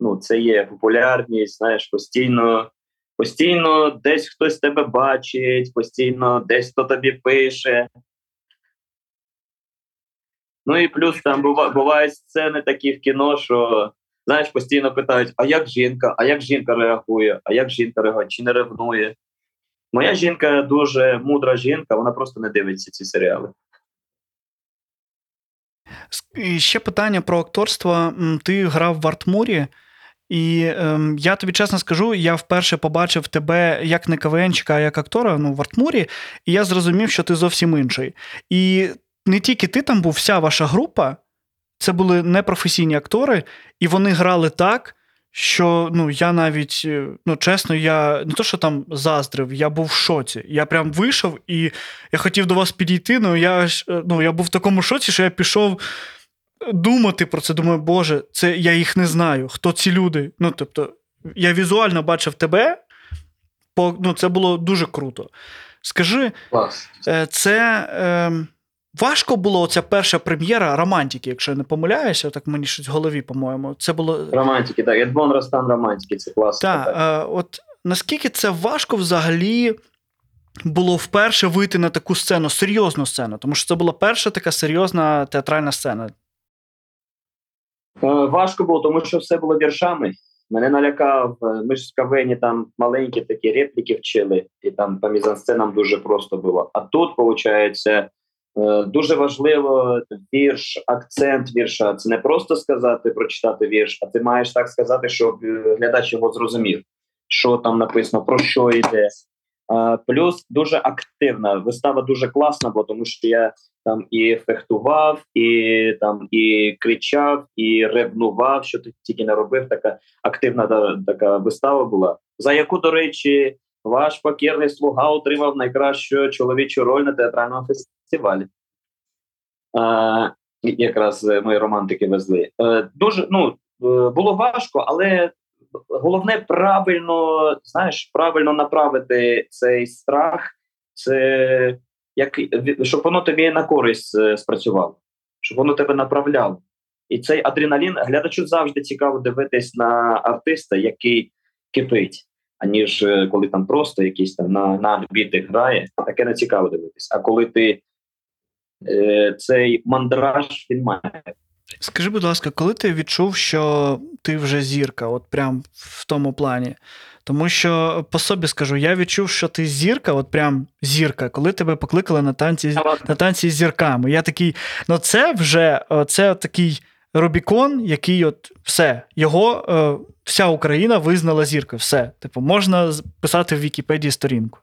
ну, це є популярність, знаєш, постійно. Постійно десь хтось тебе бачить, постійно десь хто тобі пише. Ну і плюс там бувають сцени такі в кіно, що знаєш, постійно питають: а як жінка, а як жінка реагує, а як жінка реагує, чи не ревнує? Моя жінка дуже мудра жінка, вона просто не дивиться ці серіали. І Ще питання про акторство. Ти грав в Артмурі, і ем, я тобі чесно скажу, я вперше побачив тебе як не КВНчика, а як актора ну, в Артмурі, і я зрозумів, що ти зовсім інший. І не тільки ти там був, вся ваша група. Це були непрофесійні актори, і вони грали так, що ну, я навіть, е, ну, чесно, я не то, що там заздрив, я був в шоці. Я прям вийшов і я хотів до вас підійти. Ну, я е, ну, я був в такому шоці, що я пішов думати про це. Думаю, Боже, це я їх не знаю. Хто ці люди? Ну, тобто, я візуально бачив тебе. ну, це було дуже круто. Скажи, Е, це е, важко було ця перша прем'єра романтики, якщо я не помиляюся, так мені щось в голові, по-моєму. Це було. Романтики, так. Едмон Ростан романтики, це класно. Так, е, от наскільки це важко взагалі було вперше вийти на таку сцену, серйозну сцену, тому що це була перша така серйозна театральна сцена. Е, важко було, тому що все було віршами. Мене налякав. Е, ми ж з кавені там маленькі такі репліки вчили, і там по мізансценам дуже просто було. А тут, виходить, дуже важливо вірш, акцент вірша. Це не просто сказати, прочитати вірш, а ти маєш так сказати, щоб глядач його зрозумів, що там написано, про що йде. Плюс дуже активна вистава дуже класна, бо тому що я там і фехтував, і там і кричав, і ревнував, що ти тільки не робив. Така активна така вистава була, за яку, до речі, ваш покірний слуга отримав найкращу чоловічу роль на театральному фестивалі. А, Якраз мої романтики везли. Е, дуже ну е, було важко, але головне правильно знаєш, правильно направити цей страх, це як щоб воно тобі на користь е, спрацювало, щоб воно тебе направляло. І цей адреналін глядачу завжди цікаво дивитись на артиста, який кипить, аніж е, коли там просто якийсь там на на альбіти грає, таке не цікаво дивитись. А коли ти е, цей мандраж він має. Скажи, будь ласка, коли ти відчув, що ти вже зірка, от прям в тому плані? Тому що по собі скажу, я відчув, що ти зірка, от прям зірка, коли тебе покликали на танці на танці з зірками. Я такий, ну це вже це такий Рубікон, який от все, його е, вся Україна визнала зіркою. Все. Типу, можна писати в Вікіпедії сторінку.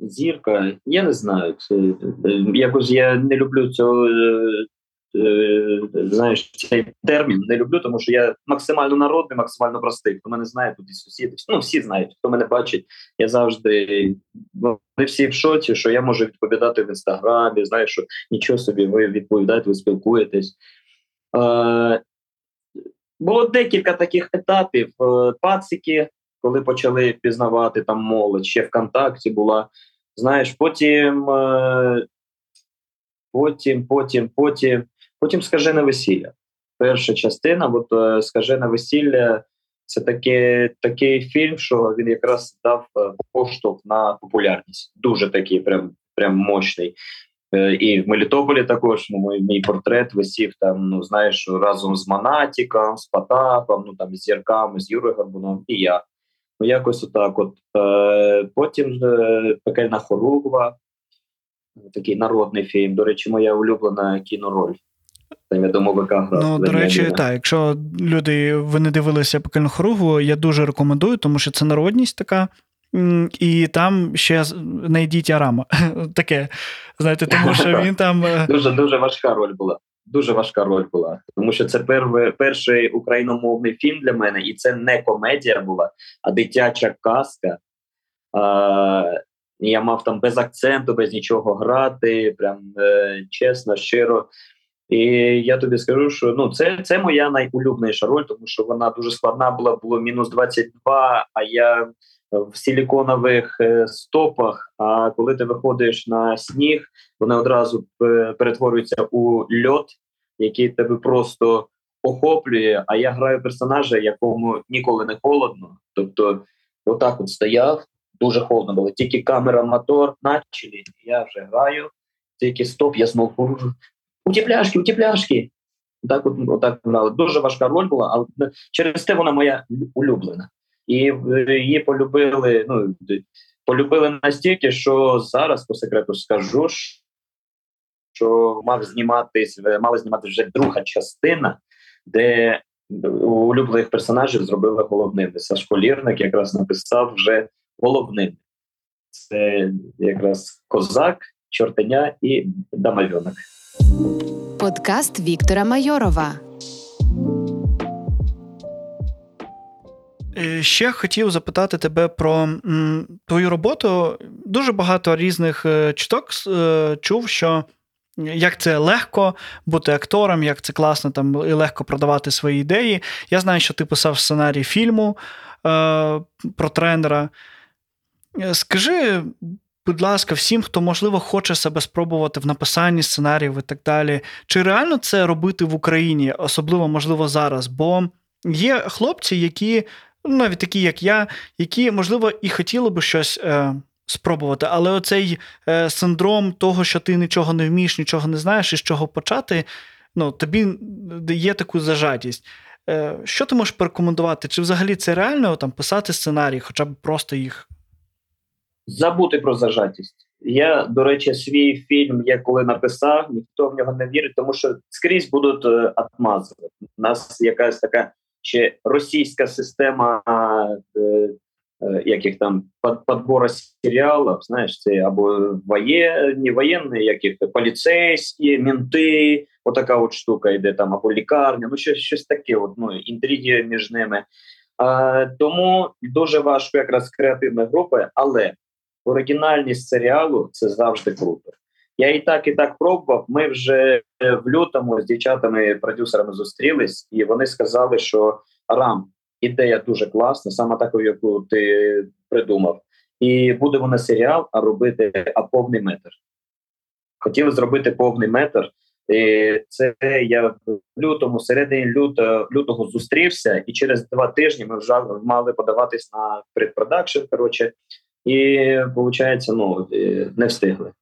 Зірка, я не знаю. Це, е, Якось я не люблю цього е, Е, знаєш, цей термін не люблю, тому що я максимально народний, максимально простий. Хто мене знає, тут і сусіди. Ну всі знають, хто мене бачить. Я завжди ну, не всі в шоці, що я можу відповідати в інстаграмі. Знаєш, що нічого собі, ви відповідаєте, ви спілкуєтесь. Е, Було декілька таких етапів. Пацики, коли почали пізнавати там молодь, ще ВКонтакті була. Знаєш, потім. Е, потім, потім, потім Потім скажене весілля. Перша частина, от е, скажене весілля це таке, такий фільм, що він якраз дав е, поштовх на популярність. Дуже такий, прям прям мощний. І в Мелітополі також ну, мій, портрет висів там. Ну знаєш, разом з Монатіком, з Потапом, ну там з зірками, з Юрою Горбуном і я. Ну якось отак. От е, потім е, пекельна хоругва, такий народний фільм. До речі, моя улюблена кінороль. Я думаю, ВК Ну, до речі, так, якщо люди ви не дивилися пекельну хоругву, я дуже рекомендую, тому що це народність така. І там ще знайдіть Арама. *laughs* Таке. Знаєте, тому *laughs* що він там. Е, дуже дуже важка роль була. Дуже важка роль була. Тому що це перший, перший україномовний фільм для мене, і це не комедія була, а дитяча казка. А, Я мав там без акценту, без нічого грати. Прям е, чесно, щиро. І я тобі скажу, що ну це це моя найулюбленіша роль, тому що вона дуже складна була, було мінус 22, А я в силіконових е, стопах. А коли ти виходиш на сніг, вони одразу перетворюються у льот, який тебе просто охоплює. А я граю персонажа, якому ніколи не холодно. Тобто, отак от стояв, дуже холодно було. Тільки камера, мотор, начали, я вже граю. Тільки стоп, я знову утепляшки, утепляшки. Так от, отак грали. Дуже важка роль була, але через те вона моя улюблена. І е, її полюбили. Ну полюбили настільки, що зараз по секрету скажу, що мав зніматись, мала знімати вже друга частина, де улюблених персонажів зробили головними. Сашко Лірник якраз написав вже головним. Це якраз козак, чортеня і дамальонок. Подкаст Віктора Майорова. Ще хотів запитати тебе про твою роботу. Дуже багато різних е, чуток е, чув, що як це легко бути актором, як це класно там і легко продавати свої ідеї. Я знаю, що ти писав сценарій фільму е, про тренера. Е, скажи, будь ласка, всім, хто, можливо, хоче себе спробувати в написанні сценаріїв і так далі, чи реально це робити в Україні, особливо, можливо, зараз? Бо є хлопці, які, навіть такі, як я, які, можливо, і хотіли би щось. Е, спробувати. Але оцей е, синдром того, що ти нічого не вмієш, нічого не знаєш і з чого почати, ну, тобі є таку зажатість. Е, Що ти можеш порекомендувати? Чи взагалі це реально там писати сценарій, хоча б просто їх? Забути про зажатість. Я, до речі, свій фільм, я коли написав, ніхто в нього не вірить, тому що скрізь будуть е. У нас якась така ще російська система е, Э, яких там под, подбора серіалів, знаєш, це або воєнні, воєнні, яких поліцейські, мінти, отака от штука йде там, або лікарня, ну щось щось таке, от, ну, інтриги між ними. А, Тому дуже важко якраз креативна група, але оригінальність серіалу це завжди круто. Я і так, і так пробував. Ми вже в лютому з дівчатами-продюсерами зустрілись, і вони сказали, що Рам, ідея дуже класна, саме таку, яку ти придумав. І буде вона серіал, а робити а повний метр. Хотіли зробити повний метр. І Це я в лютому, середині люто, лютого зустрівся, і через два тижні ми вже мали подаватись на предпродакшн. Коротше, і виходить, ну не встигли.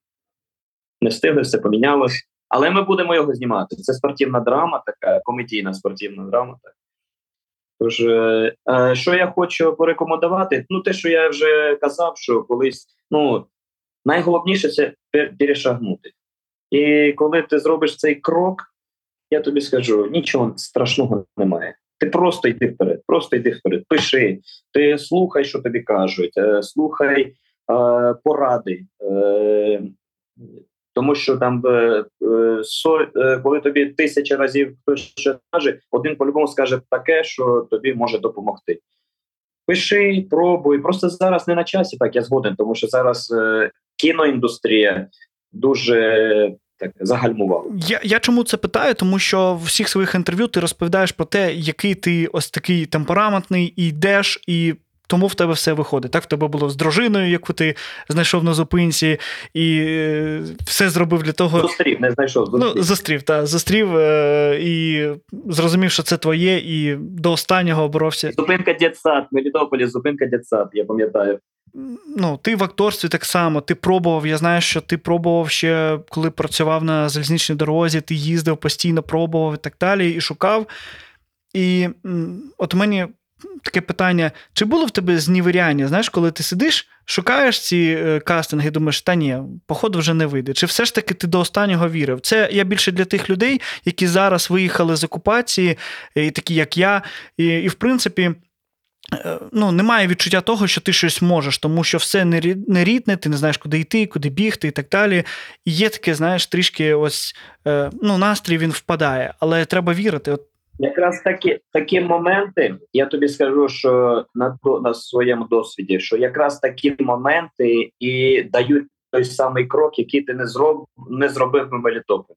Не встигли, все помінялось. Але ми будемо його знімати. Це спортивна драма, така комедійна спортивна драма. Так. Тож, е, е, що я хочу порекомендувати, ну те, що я вже казав, що колись ну найголовніше це перешагнути. І коли ти зробиш цей крок, я тобі скажу, нічого страшного немає. Ти просто йди вперед, просто йди вперед, пиши, ти слухай, що тобі кажуть, е, слухай е, поради. Е, тому що там е, е, е, коли тобі тисяча разів хтось що каже, один по-любому скаже таке, що тобі може допомогти. Пиши, пробуй. Просто зараз не на часі, так я згоден, тому що зараз кіноіндустрія дуже так загальмувала. Я я чому це питаю? Тому що в всіх своїх інтерв'ю ти розповідаєш про те, який ти ось такий темпераментний, і йдеш і тому в тебе все виходить. Так в тебе було з дружиною, яку ти знайшов на зупинці, і е, все зробив для того. Зустрів, не знайшов. Зустрів. Ну, зустрів, так, зустрів е, і зрозумів, що це твоє, і до останнього боровся. Зупинка дітсад, Мелітополі, зупинка дітсад, я пам'ятаю. Ну, ти в акторстві так само, ти пробував. Я знаю, що ти пробував ще, коли працював на залізничній дорозі, ти їздив постійно, пробував і так далі, і шукав. І от мені таке питання: чи було в тебе знівіряння? Знаєш, коли ти сидиш, шукаєш ці е, кастинги, думаєш, та ні, походу вже не вийде. Чи все ж таки ти до останнього вірив? Це я більше для тих людей, які зараз виїхали з окупації, і такі як я, і, і в принципі. Е, ну, немає відчуття того, що ти щось можеш, тому що все нерідне, ти не знаєш, куди йти, куди бігти і так далі. І є таке, знаєш, трішки ось е, ну, настрій він впадає, але треба вірити. От Якраз такі такі моменти, я тобі скажу, що на на своєму досвіді, що якраз такі моменти і дають той самий крок, який ти не зроб не зробив в Мелітополі.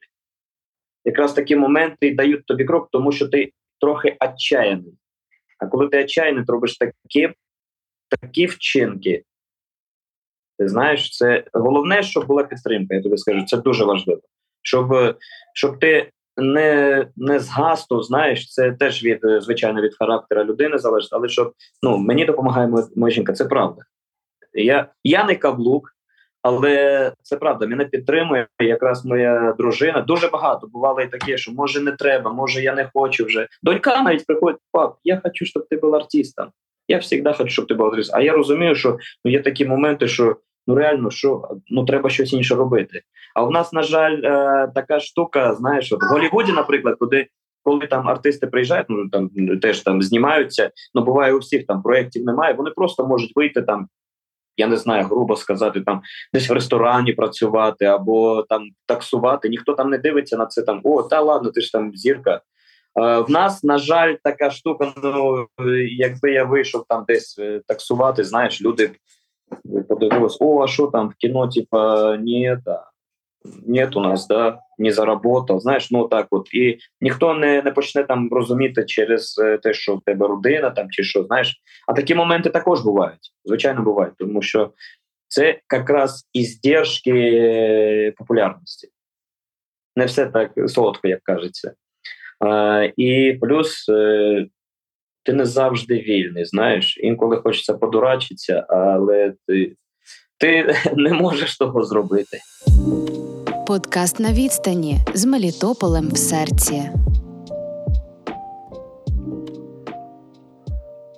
Якраз такі моменти дають тобі крок, тому що ти трохи отчаяний. А коли ти отчаяний, ти робиш такі такі вчинки. Ти знаєш, це головне, щоб була підтримка. Я тобі скажу, це дуже важливо. Щоб щоб ти не не згасту, знаєш, це теж від е, звичайно від характера людини залежить, але щоб ну мені допомагає моя жінка, це правда. Я я не каблук, але це правда. Мене підтримує якраз моя дружина. Дуже багато бувало і таке, що може не треба, може я не хочу вже. Донька навіть приходить, пап, я хочу, щоб ти був артистом. Я завжди хочу, щоб ти був артистом. А я розумію, що ну, є такі моменти, що ну реально що ну треба щось інше робити. А в нас, на жаль, е, така штука, знаєш, от в Голлівуді, наприклад, куди коли там артисти приїжджають, ну там теж там знімаються. Ну буває у всіх там проєктів немає. Вони просто можуть вийти там. Я не знаю, грубо сказати, там десь в ресторані працювати або там таксувати. Ніхто там не дивиться на це. Там о, та ладно, ти ж там зірка. Е, в нас, на жаль, така штука. Ну якби я вийшов там десь е, таксувати, знаєш, люди подивились, о, а що там в кіно, типа ні, та нет у нас, да, не заработав. Знаєш, ну так от. І ніхто не не почне там розуміти через е, те, що в тебе родина там чи що, знаєш. А такі моменти також бувають. Звичайно, бувають, тому що це якраз іздержки популярності. Не все так солодко, як кажеться. А, І плюс е, ти не завжди вільний, знаєш. Інколи хочеться подурачитися, але ти, ти *laughs* не можеш того зробити. Подкаст на відстані з Мелітополем в серці.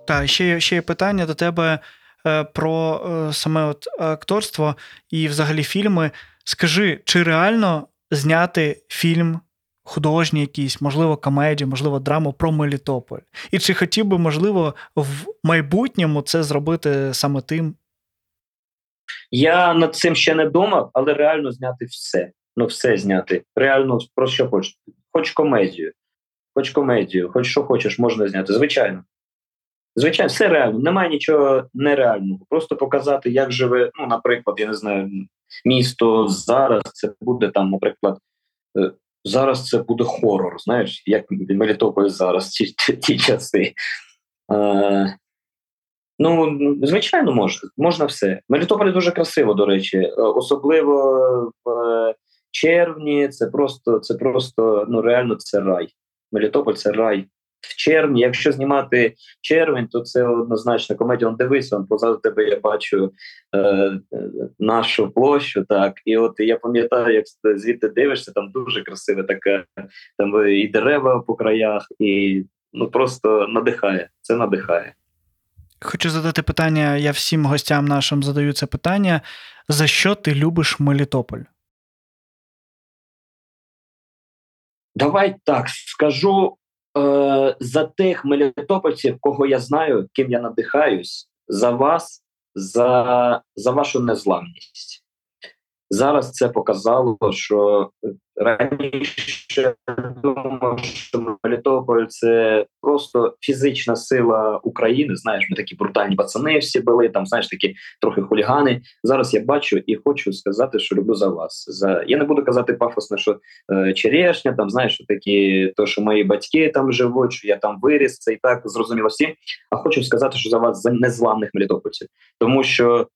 Так, ще є, ще є питання до тебе е, про е, саме от акторство і взагалі фільми. Скажи, чи реально зняти фільм художній якийсь, можливо, комедію, можливо, драму про Мелітополь? І чи хотів би, можливо, в майбутньому це зробити саме тим? Я над цим ще не думав, але реально зняти все. Ну, все зняти. Реально про що хочеш. Хоч комедію, хоч комедію, хоч що хочеш, можна зняти. Звичайно. Звичайно, все реально. Немає нічого нереального. Просто показати, як живе, ну, наприклад, я не знаю, місто зараз. Це буде там, наприклад, е, зараз це буде хорор. Знаєш, як Мелітополь зараз, ті, ті, ті часи. Е, Ну, звичайно, можна. Можна все. Мелітополь дуже красиво, до речі, е, особливо в е, червні. Це просто, це просто ну реально це рай. Мелітополь це рай. В червні, якщо знімати червень, то це однозначно комедія. Он дивись, он позаду тебе я бачу е, нашу площу. Так, і от я пам'ятаю, як звідти дивишся, там дуже красиве таке, там і дерева по краях, і ну просто надихає. Це надихає. Хочу задати питання. Я всім гостям нашим задаю це питання. За що ти любиш Мелітополь? Давай так скажу е, за тих мелітопольців, кого я знаю, ким я надихаюсь, за вас, за, за вашу незламність. Зараз це показало, що раніше думав, що Мелітополь це просто фізична сила України. Знаєш, ми такі брутальні пацани всі були, там знаєш такі трохи хулігани. Зараз я бачу і хочу сказати, що люблю за вас. За я не буду казати пафосно, що е, черешня, там знаєш, що такі, то що мої батьки там живуть, що я там виріс, це і так зрозуміло всім. А хочу сказати, що за вас за незламних мелітопольців, тому що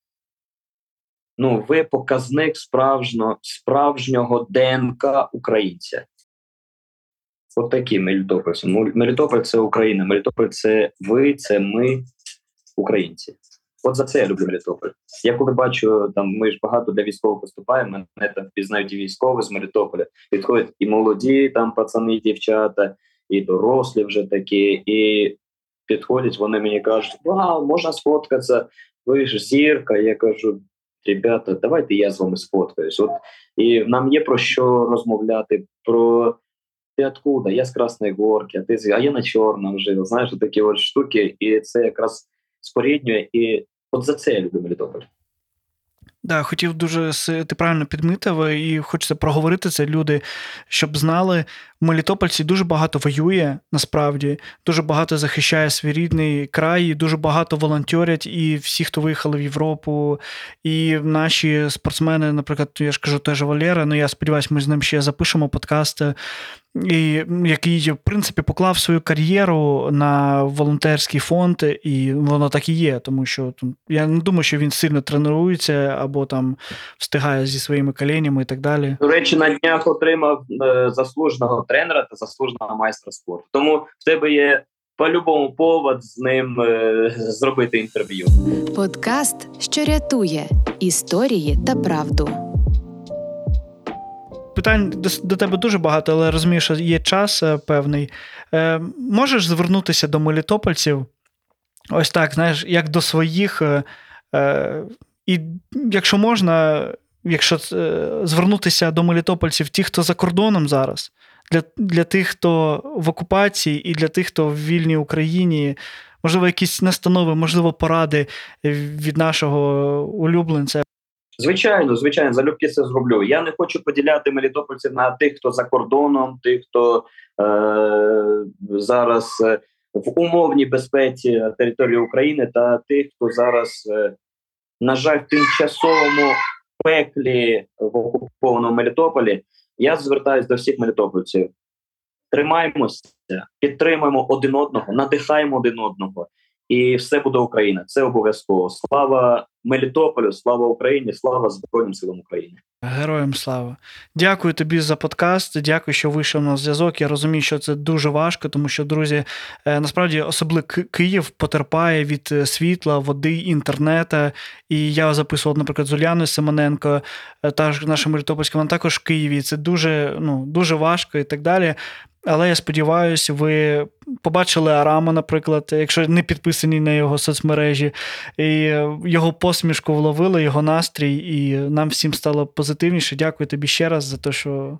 ну ви показник справжнього справжнього ДНК українця. От такі Мелітополь. Мелітополь це Україна. Мелітополь це ви, це ми, українці. От за це я люблю Мелітополь. Я коли бачу, там ми ж багато для військових виступаємо, мене там пізнають і військові з Мелітополя. Підходять і молоді там пацани, і дівчата, і дорослі вже такі, і підходять, вони мені кажуть, вау, можна сфоткатися, ви ж зірка. Я кажу, ребята, давайте я з вами сфоткаюсь. От і нам є про що розмовляти. про ти откуда? Я з Красної Горки, а ти а я на чорному жив. Знаєш, такі от штуки, і це якраз споріднює. І от за це я люблю Мелітополь. Да, хотів дуже ти правильно підмітив, і хочеться проговорити це. Люди, щоб знали, Мелітопольці дуже багато воює, насправді, дуже багато захищає свій рідний край, і дуже багато волонтерять, і всі, хто виїхали в Європу, і наші спортсмени, наприклад, я ж кажу, теж Валера, ну я сподіваюся, ми з ним ще запишемо подкаст і який, в принципі, поклав свою кар'єру на волонтерський фонд, і воно так і є, тому що я не думаю, що він сильно тренується або там встигає зі своїми коленями і так далі. До речі, на днях отримав е, заслуженого тренера та заслуженого майстра спорту. Тому в тебе є. По-любому повод з ним е, зробити інтерв'ю. Подкаст, що рятує історії та правду питань до, до тебе дуже багато, але розумію, що є час е, певний. Е, Можеш звернутися до мелітопольців? Ось так, знаєш, як до своїх. Е, е, І якщо можна, якщо е, звернутися до мелітопольців, ті, хто за кордоном зараз, для, для тих, хто в окупації, і для тих, хто в вільній Україні. Можливо, якісь настанови, можливо, поради від нашого улюбленця. Звичайно, звичайно, залюбки це зроблю. Я не хочу поділяти мелітопольців на тих, хто за кордоном, тих, хто е, зараз е, в умовній безпеці території України, та тих, хто зараз, е, на жаль, в тимчасовому пеклі в окупованому Мелітополі, я звертаюся до всіх мелітопольців. Тримаємося, підтримуємо один одного, надихаємо один одного, і все буде Україна. Це обов'язково. Слава Мелітополю, слава Україні, слава Збройним силам України. Героям слава. Дякую тобі за подкаст. Дякую, що вийшов на зв'язок. Я розумію, що це дуже важко, тому що, друзі, е, насправді, особливо Київ потерпає від е, світла, води, інтернету. І я записував, наприклад, з Уляною Симоненко, е, та ж наша Мелітопольська, вона також в Києві. Це дуже, ну, дуже важко і так далі. Але я сподіваюся, ви побачили Арама, наприклад, якщо не підписані на його соцмережі, і його посмішку вловили, його настрій, і нам всім стало позитивніше. Дякую тобі ще раз за те, що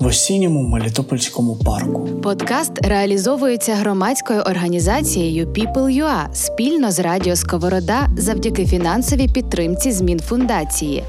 в осінньому Мелітопольському парку. Подкаст реалізовується громадською організацією People.ua спільно з Радіо Сковорода завдяки фінансовій підтримці змін фундації.